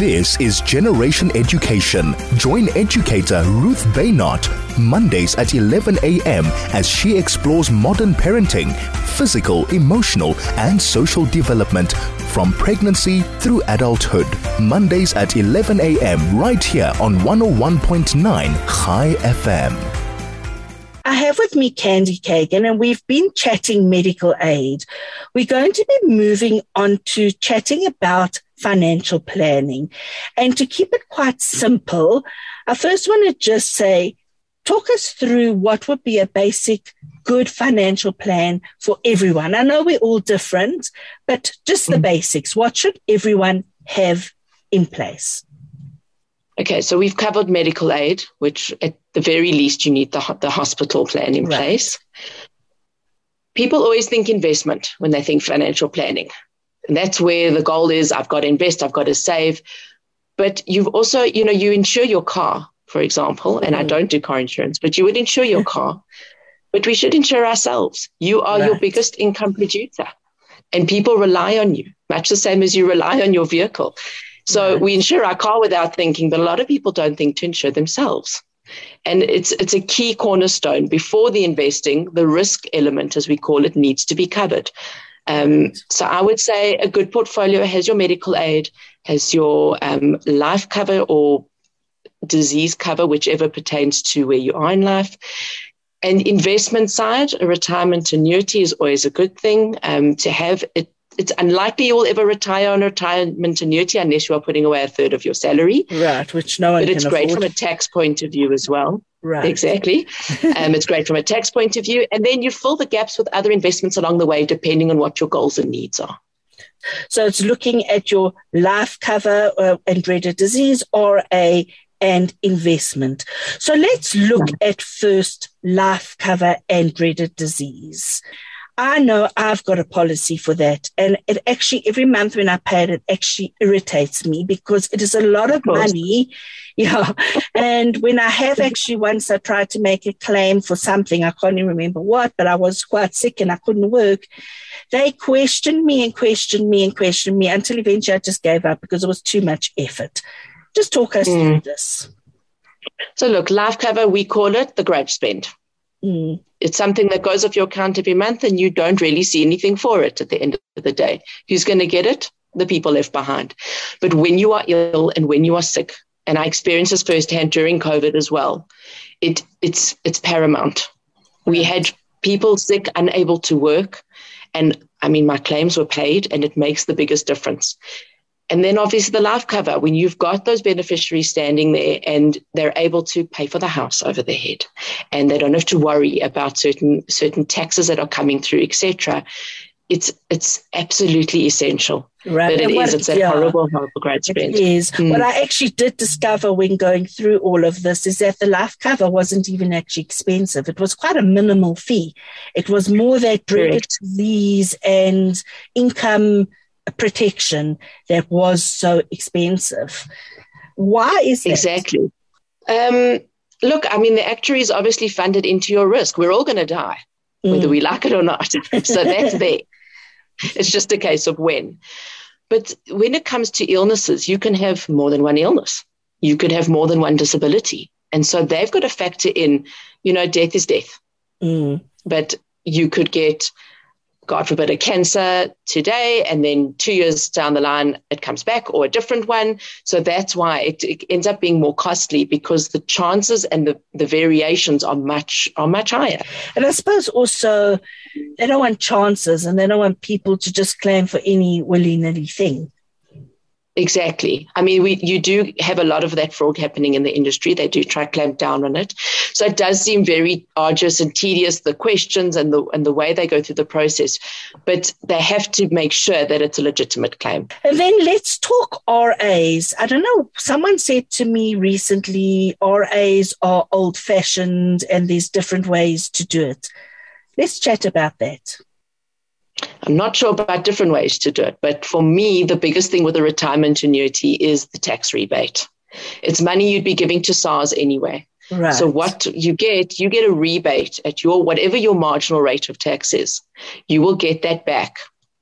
This is Generation Education. Join educator Ruth Baynott Mondays at 11 a.m. as she explores modern parenting, physical, emotional, and social development from pregnancy through adulthood. Mondays at 11 a.m. right here on 101.9 Chai FM. I have with me Candy Kagan, and we've been chatting medical aid. We're going to be moving on to chatting about financial planning. And to keep it quite simple, I first want to just say, talk us through what would be a basic good financial plan for everyone. I know we're all different, but just the mm. basics. What should everyone have in place? Okay, so we've covered medical aid, which at the very least you need the, the hospital plan in right. place. People always think investment when they think financial planning. And that's where the goal is I've got to invest, I've got to save. But you've also, you know, you insure your car, for example, and mm-hmm. I don't do car insurance, but you would insure your car. But we should insure ourselves. You are right. your biggest income producer, and people rely on you, much the same as you rely on your vehicle. So right. we insure our car without thinking, but a lot of people don't think to insure themselves. And it's it's a key cornerstone. Before the investing, the risk element, as we call it, needs to be covered. Um, so I would say a good portfolio has your medical aid, has your um, life cover or disease cover, whichever pertains to where you are in life. And investment side, a retirement annuity is always a good thing um, to have. It it's unlikely you will ever retire on a retirement annuity unless you are putting away a third of your salary. Right, which no one. But it's great afford. from a tax point of view as well. Right, exactly. um, it's great from a tax point of view, and then you fill the gaps with other investments along the way, depending on what your goals and needs are. So it's looking at your life cover uh, and dreaded disease, or a and investment. So let's look at first life cover and dreaded disease. I know I've got a policy for that. And it actually, every month when I pay it, it actually irritates me because it is a lot of money. Yeah. And when I have actually once I tried to make a claim for something, I can't even remember what, but I was quite sick and I couldn't work. They questioned me and questioned me and questioned me until eventually I just gave up because it was too much effort. Just talk us mm. through this. So, look, life cover, we call it the grudge spend. Mm. It's something that goes off your account every month and you don't really see anything for it at the end of the day. Who's going to get it? The people left behind. But when you are ill and when you are sick, and I experienced this firsthand during COVID as well, it, it's, it's paramount. We had people sick, unable to work. And I mean, my claims were paid and it makes the biggest difference. And then obviously the life cover, when you've got those beneficiaries standing there and they're able to pay for the house over their head and they don't have to worry about certain certain taxes that are coming through, etc. It's it's absolutely essential. Right. But it is, it's a yeah, horrible, horrible grudge spend. It is. Mm. What I actually did discover when going through all of this is that the life cover wasn't even actually expensive. It was quite a minimal fee. It was more that dreaded disease and income protection that was so expensive. Why is that? Exactly. Um, look, I mean, the actuaries obviously funded into your risk. We're all going to die, mm. whether we like it or not. so that's there. It's just a case of when. But when it comes to illnesses, you can have more than one illness. You could have more than one disability. And so they've got to factor in, you know, death is death. Mm. But you could get God forbid, a cancer today, and then two years down the line, it comes back or a different one. So that's why it, it ends up being more costly because the chances and the, the variations are much are much higher. And I suppose also they don't want chances and they don't want people to just claim for any willy nilly thing. Exactly. I mean, we you do have a lot of that fraud happening in the industry. They do try clamp down on it. So it does seem very arduous and tedious, the questions and the and the way they go through the process. But they have to make sure that it's a legitimate claim. And then let's talk RAs. I don't know. Someone said to me recently, RAs are old fashioned and there's different ways to do it. Let's chat about that. I'm not sure about different ways to do it, but for me, the biggest thing with a retirement annuity is the tax rebate. It's money you'd be giving to SARS anyway. Right. So what you get, you get a rebate at your whatever your marginal rate of tax is. You will get that back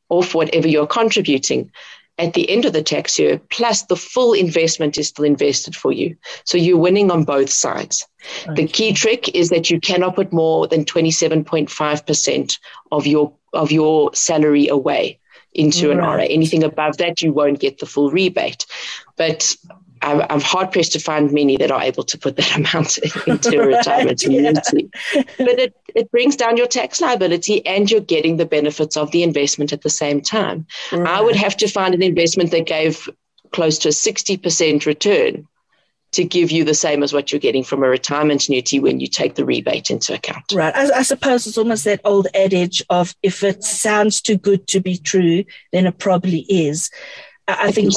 off whatever you're contributing. At the end of the tax year, plus the full investment is still invested for you. So you're winning on both sides. Okay. The key trick is that you cannot put more than 27.5% of your of your salary away into right. an RA. Anything above that, you won't get the full rebate. But I'm, I'm hard pressed to find many that are able to put that amount into a retirement annuity. Yeah. But it, it brings down your tax liability and you're getting the benefits of the investment at the same time. Right. I would have to find an investment that gave close to a 60% return to give you the same as what you're getting from a retirement annuity when you take the rebate into account. Right. I, I, suppose it's almost that old adage of if it sounds too good to be true, then it probably is. I, think,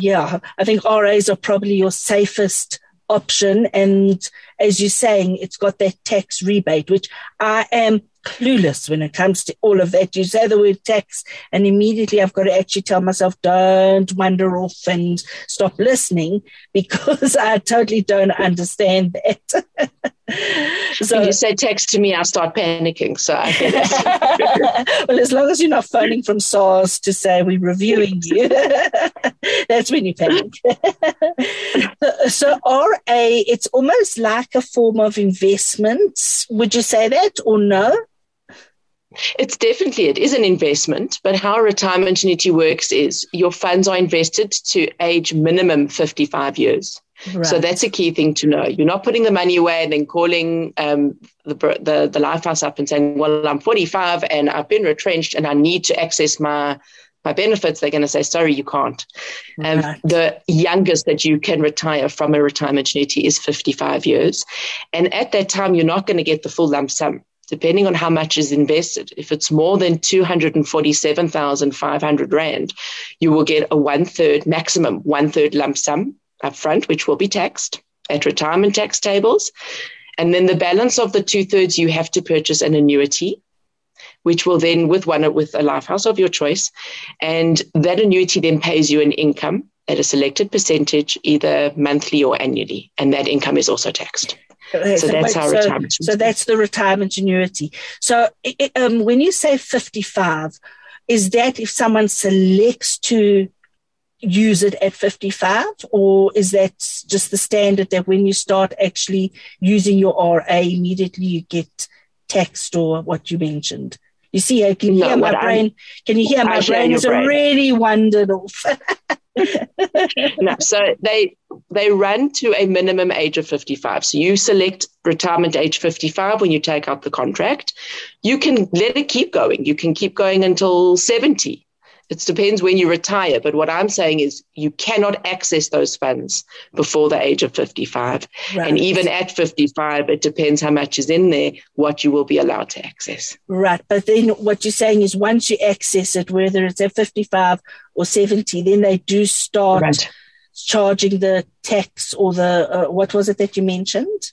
yeah, I think RAs are probably your safest option. And as you're saying, it's got that tax rebate, which I am clueless when it comes to all of that. You say the word tax, and immediately I've got to actually tell myself, don't wander off and stop listening because I totally don't understand that. so when you say text to me, I start panicking. So I get it. well, as long as you're not phoning from SARS to say we're reviewing you, that's when you panic. so, so RA, it's almost like a form of investment. Would you say that or no? It's definitely it is an investment, but how retirement annuity works is your funds are invested to age minimum 55 years. Right. So that's a key thing to know. You're not putting the money away and then calling um, the, the the life house up and saying, "Well, I'm 45 and I've been retrenched and I need to access my my benefits." They're going to say, "Sorry, you can't." Um, the youngest that you can retire from a retirement annuity is 55 years, and at that time, you're not going to get the full lump sum depending on how much is invested. If it's more than 247,500 Rand, you will get a one third, maximum one third lump sum upfront, which will be taxed at retirement tax tables. And then the balance of the two thirds, you have to purchase an annuity, which will then, with one with a life house of your choice, and that annuity then pays you an income at a selected percentage, either monthly or annually, and that income is also taxed. So, so that's our so, retirement. So that's the retirement annuity. So um, when you say 55, is that if someone selects to use it at 55 or is that just the standard that when you start actually using your RA immediately you get text or what you mentioned? You see, I can no, hear my brain. I'm, can you hear my brain is already wandered off? no, so they they run to a minimum age of 55. So you select retirement age 55 when you take out the contract. You can let it keep going. You can keep going until 70 it depends when you retire. But what I'm saying is you cannot access those funds before the age of 55. Right. And even at 55, it depends how much is in there, what you will be allowed to access. Right. But then what you're saying is once you access it, whether it's at 55 or 70, then they do start right. charging the tax or the, uh, what was it that you mentioned?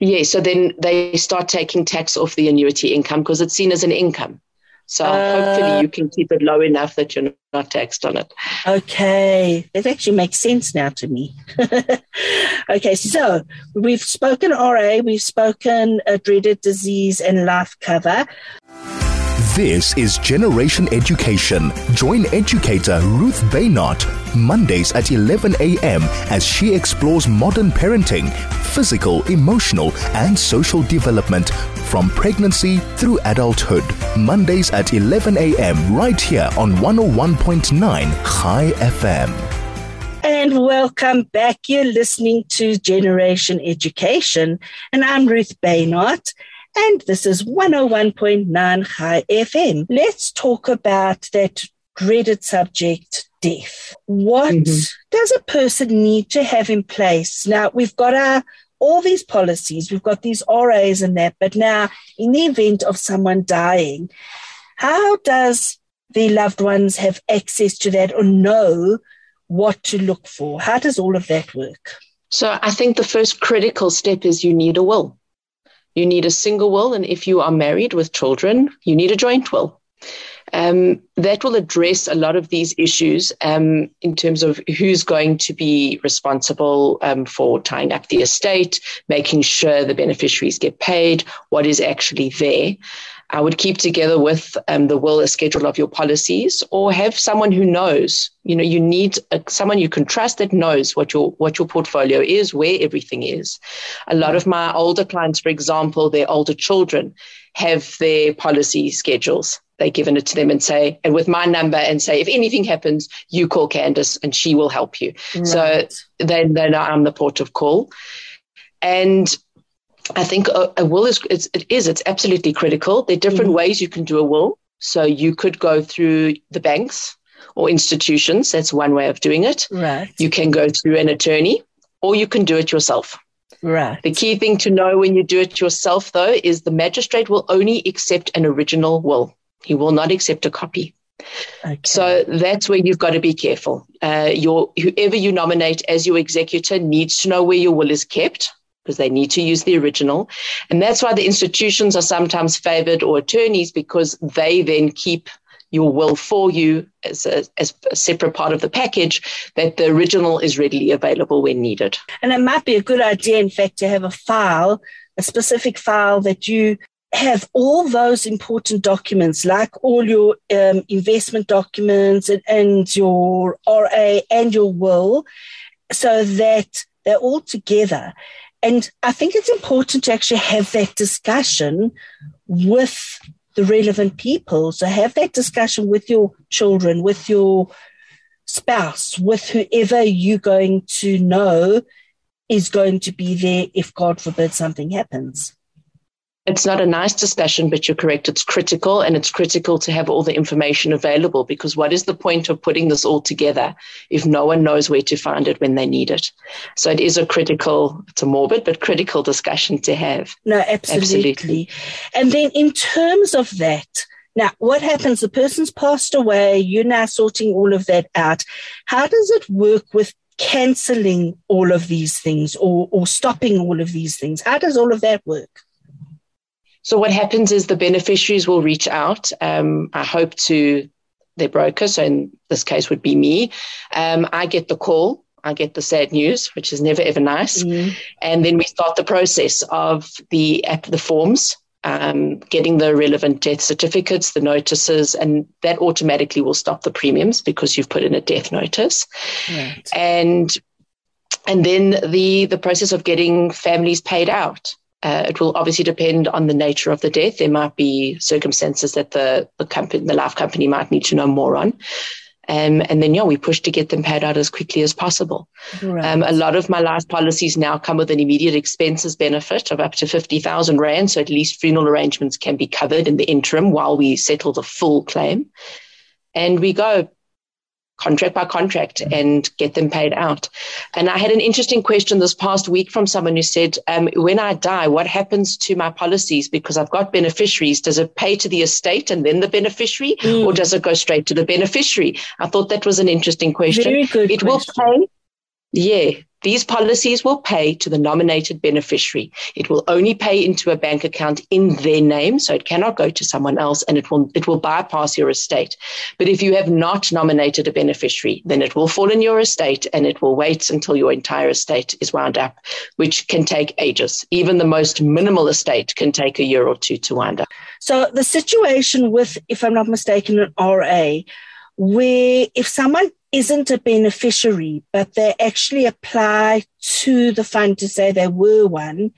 Yeah, so then they start taking tax off the annuity income because it's seen as an income. So uh, hopefully you can keep it low enough that you're not taxed on it. Okay. That actually makes sense now to me. okay. So we've spoken RA, we've spoken a dreaded disease and life cover. This is Generation Education. Join educator Ruth Baynott Mondays at 11 a.m. as she explores modern parenting, physical, emotional, and social development from pregnancy through adulthood. Mondays at 11 a.m. right here on 101.9 Chai FM. And welcome back. You're listening to Generation Education, and I'm Ruth Baynott and this is 101.9 Chai FM. Let's talk about that dreaded subject, death. What mm-hmm. does a person need to have in place? Now, we've got our all these policies, we've got these RAs and that, but now in the event of someone dying, how does the loved ones have access to that or know what to look for? How does all of that work? So I think the first critical step is you need a will. You need a single will, and if you are married with children, you need a joint will. Um, that will address a lot of these issues um, in terms of who's going to be responsible um, for tying up the estate, making sure the beneficiaries get paid, what is actually there. I would keep together with um, the will a schedule of your policies, or have someone who knows. You know, you need a, someone you can trust that knows what your what your portfolio is, where everything is. A lot of my older clients, for example, their older children have their policy schedules. They given it to them and say, and with my number and say, if anything happens, you call Candice and she will help you. Right. So then, then I'm the port of call. And I think a, a will is it's, it is it's absolutely critical. There are different mm-hmm. ways you can do a will. So you could go through the banks or institutions. That's one way of doing it. Right. You can go through an attorney, or you can do it yourself. Right. The key thing to know when you do it yourself, though, is the magistrate will only accept an original will. He will not accept a copy. Okay. So that's where you've got to be careful. Uh, your whoever you nominate as your executor needs to know where your will is kept because they need to use the original. And that's why the institutions are sometimes favored or attorneys because they then keep your will for you as a, as a separate part of the package that the original is readily available when needed. And it might be a good idea, in fact, to have a file, a specific file that you have all those important documents, like all your um, investment documents and, and your RA and your will, so that they're all together. And I think it's important to actually have that discussion with the relevant people. So have that discussion with your children, with your spouse, with whoever you're going to know is going to be there if, God forbid, something happens it's not a nice discussion, but you're correct. It's critical and it's critical to have all the information available because what is the point of putting this all together if no one knows where to find it when they need it? So it is a critical, it's a morbid, but critical discussion to have. No, absolutely. absolutely. And then in terms of that, now, what happens? The person's passed away. You're now sorting all of that out. How does it work with canceling all of these things or, or stopping all of these things? How does all of that work? So what happens is the beneficiaries will reach out. Um, I hope to their broker. So in this case would be me. Um, I get the call. I get the sad news, which is never ever nice. Mm-hmm. And then we start the process of the the forms, um, getting the relevant death certificates, the notices, and that automatically will stop the premiums because you've put in a death notice. Right. And and then the the process of getting families paid out. Uh, it will obviously depend on the nature of the death. There might be circumstances that the the company, the life company, might need to know more on. Um, and then, yeah, we push to get them paid out as quickly as possible. Right. Um, a lot of my life policies now come with an immediate expenses benefit of up to 50,000 Rand. So at least funeral arrangements can be covered in the interim while we settle the full claim. And we go contract by contract and get them paid out. And I had an interesting question this past week from someone who said, um, when I die, what happens to my policies? Because I've got beneficiaries. Does it pay to the estate and then the beneficiary mm. or does it go straight to the beneficiary? I thought that was an interesting question. Very good it question. will pay. Yeah, these policies will pay to the nominated beneficiary. It will only pay into a bank account in their name, so it cannot go to someone else and it will it will bypass your estate. But if you have not nominated a beneficiary, then it will fall in your estate and it will wait until your entire estate is wound up, which can take ages. Even the most minimal estate can take a year or two to wind up. So the situation with, if I'm not mistaken, an RA, where if someone isn't a beneficiary, but they actually apply to the fund to say they were one,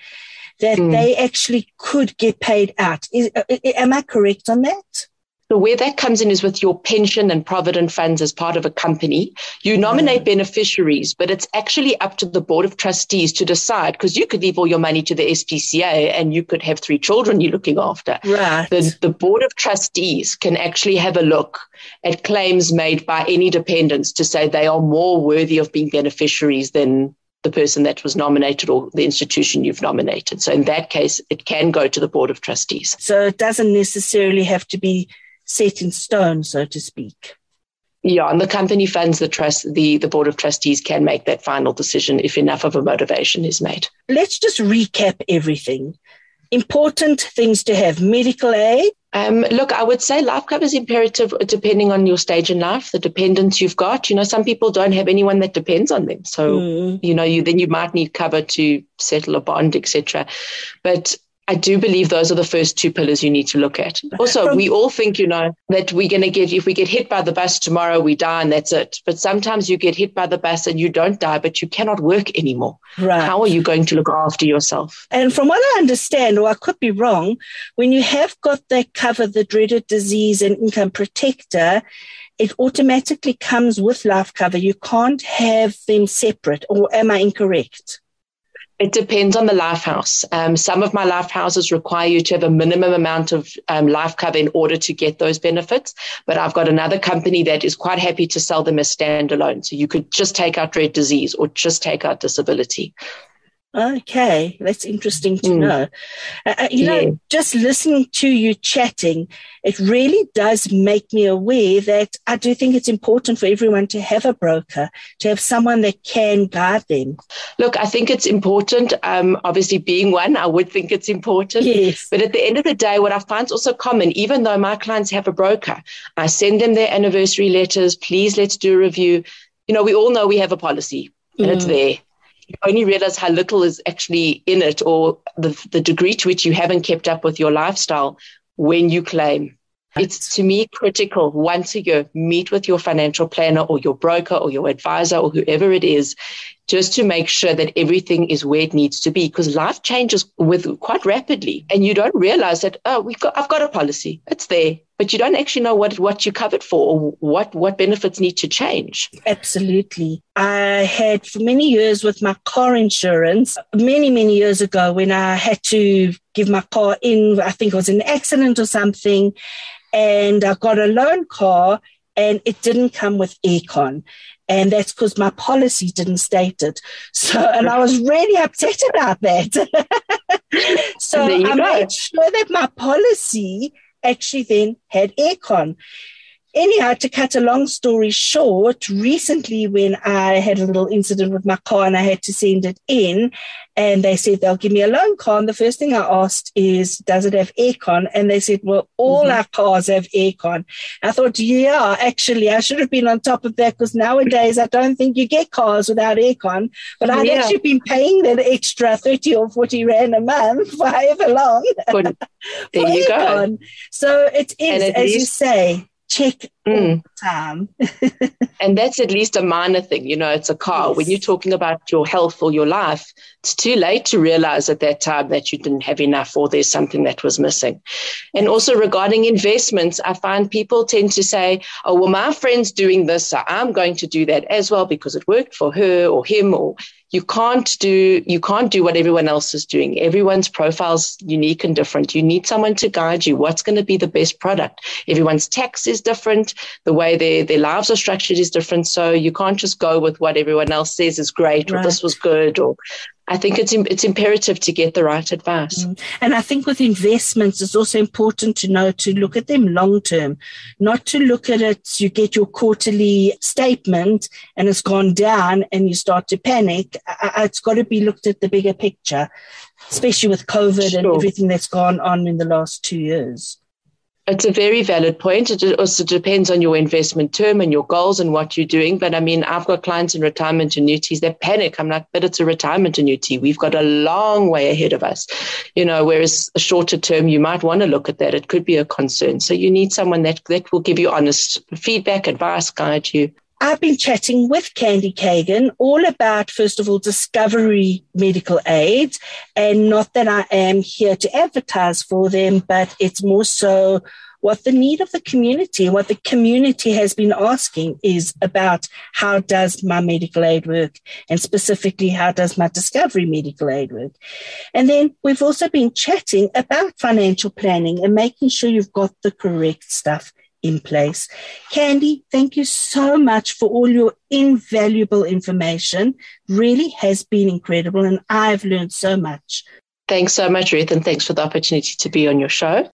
that mm. they actually could get paid out. Is, uh, am I correct on that? So where that comes in is with your pension and provident funds as part of a company. You nominate mm. beneficiaries, but it's actually up to the board of trustees to decide because you could leave all your money to the SPCA and you could have three children you're looking after. Right. The, the board of trustees can actually have a look at claims made by any dependents to say they are more worthy of being beneficiaries than the person that was nominated or the institution you've nominated. So in that case, it can go to the board of trustees. So it doesn't necessarily have to be set in stone, so to speak. Yeah, and the company funds, the trust, the, the board of trustees can make that final decision if enough of a motivation is made. Let's just recap everything. Important things to have medical aid. Um, look, I would say life cover is imperative depending on your stage in life, the dependents you've got. You know, some people don't have anyone that depends on them. So, mm. you know, you then you might need cover to settle a bond, etc. But I do believe those are the first two pillars you need to look at. Also, we all think, you know, that we're going to get, if we get hit by the bus tomorrow, we die and that's it. But sometimes you get hit by the bus and you don't die, but you cannot work anymore. Right. How are you going to look after yourself? And from what I understand, or I could be wrong, when you have got that cover, the dreaded disease and income protector, it automatically comes with life cover. You can't have them separate, or am I incorrect? It depends on the life house. Um, some of my life houses require you to have a minimum amount of um, life cover in order to get those benefits. But I've got another company that is quite happy to sell them as standalone. So you could just take out dread disease or just take out disability. Okay, that's interesting to mm. know. Uh, uh, you yeah. know, just listening to you chatting, it really does make me aware that I do think it's important for everyone to have a broker, to have someone that can guide them. Look, I think it's important. Um, obviously, being one, I would think it's important. Yes. But at the end of the day, what I find is also common, even though my clients have a broker, I send them their anniversary letters. Please, let's do a review. You know, we all know we have a policy and mm. it's there you only realize how little is actually in it or the, the degree to which you haven't kept up with your lifestyle when you claim. It's to me critical once a year, meet with your financial planner or your broker or your advisor or whoever it is, just to make sure that everything is where it needs to be because life changes with quite rapidly and you don't realize that, oh, we've got, I've got a policy. It's there but you don't actually know what, what you're covered for or what, what benefits need to change. Absolutely. I had for many years with my car insurance, many, many years ago when I had to give my car in, I think it was an accident or something, and I got a loan car and it didn't come with aircon. And that's because my policy didn't state it. So, and I was really upset about that. so I go. made sure that my policy actually then had aircon. Anyhow, to cut a long story short, recently when I had a little incident with my car and I had to send it in, and they said they'll give me a loan car. And the first thing I asked is, does it have aircon? And they said, well, all mm-hmm. our cars have aircon. I thought, yeah, actually, I should have been on top of that because nowadays I don't think you get cars without aircon. But I'd yeah. actually been paying that extra 30 or 40 Rand a month for however long. there you aircon. go. So it is, as least- you say, check mm. time. and that's at least a minor thing. You know, it's a car. Yes. When you're talking about your health or your life, it's too late to realize at that time that you didn't have enough or there's something that was missing. And also regarding investments, I find people tend to say, oh, well, my friend's doing this, so I'm going to do that as well because it worked for her or him or you can't do you can't do what everyone else is doing. Everyone's profile's unique and different. You need someone to guide you what's going to be the best product. Everyone's tax is different. The way their, their lives are structured is different. So you can't just go with what everyone else says is great right. or this was good or I think it's it's imperative to get the right advice. Mm. And I think with investments, it's also important to know to look at them long term, not to look at it. You get your quarterly statement and it's gone down, and you start to panic. It's got to be looked at the bigger picture, especially with COVID sure. and everything that's gone on in the last two years. It's a very valid point. It also depends on your investment term and your goals and what you're doing. But I mean, I've got clients in retirement annuities that panic. I'm like, but it's a retirement annuity. We've got a long way ahead of us. You know, whereas a shorter term, you might want to look at that. It could be a concern. So you need someone that, that will give you honest feedback, advice, guide you. I've been chatting with Candy Kagan all about, first of all, discovery medical aids. And not that I am here to advertise for them, but it's more so what the need of the community, and what the community has been asking is about how does my medical aid work? And specifically, how does my discovery medical aid work? And then we've also been chatting about financial planning and making sure you've got the correct stuff in place. Candy, thank you so much for all your invaluable information. Really has been incredible, and I've learned so much. Thanks so much, Ruth, and thanks for the opportunity to be on your show.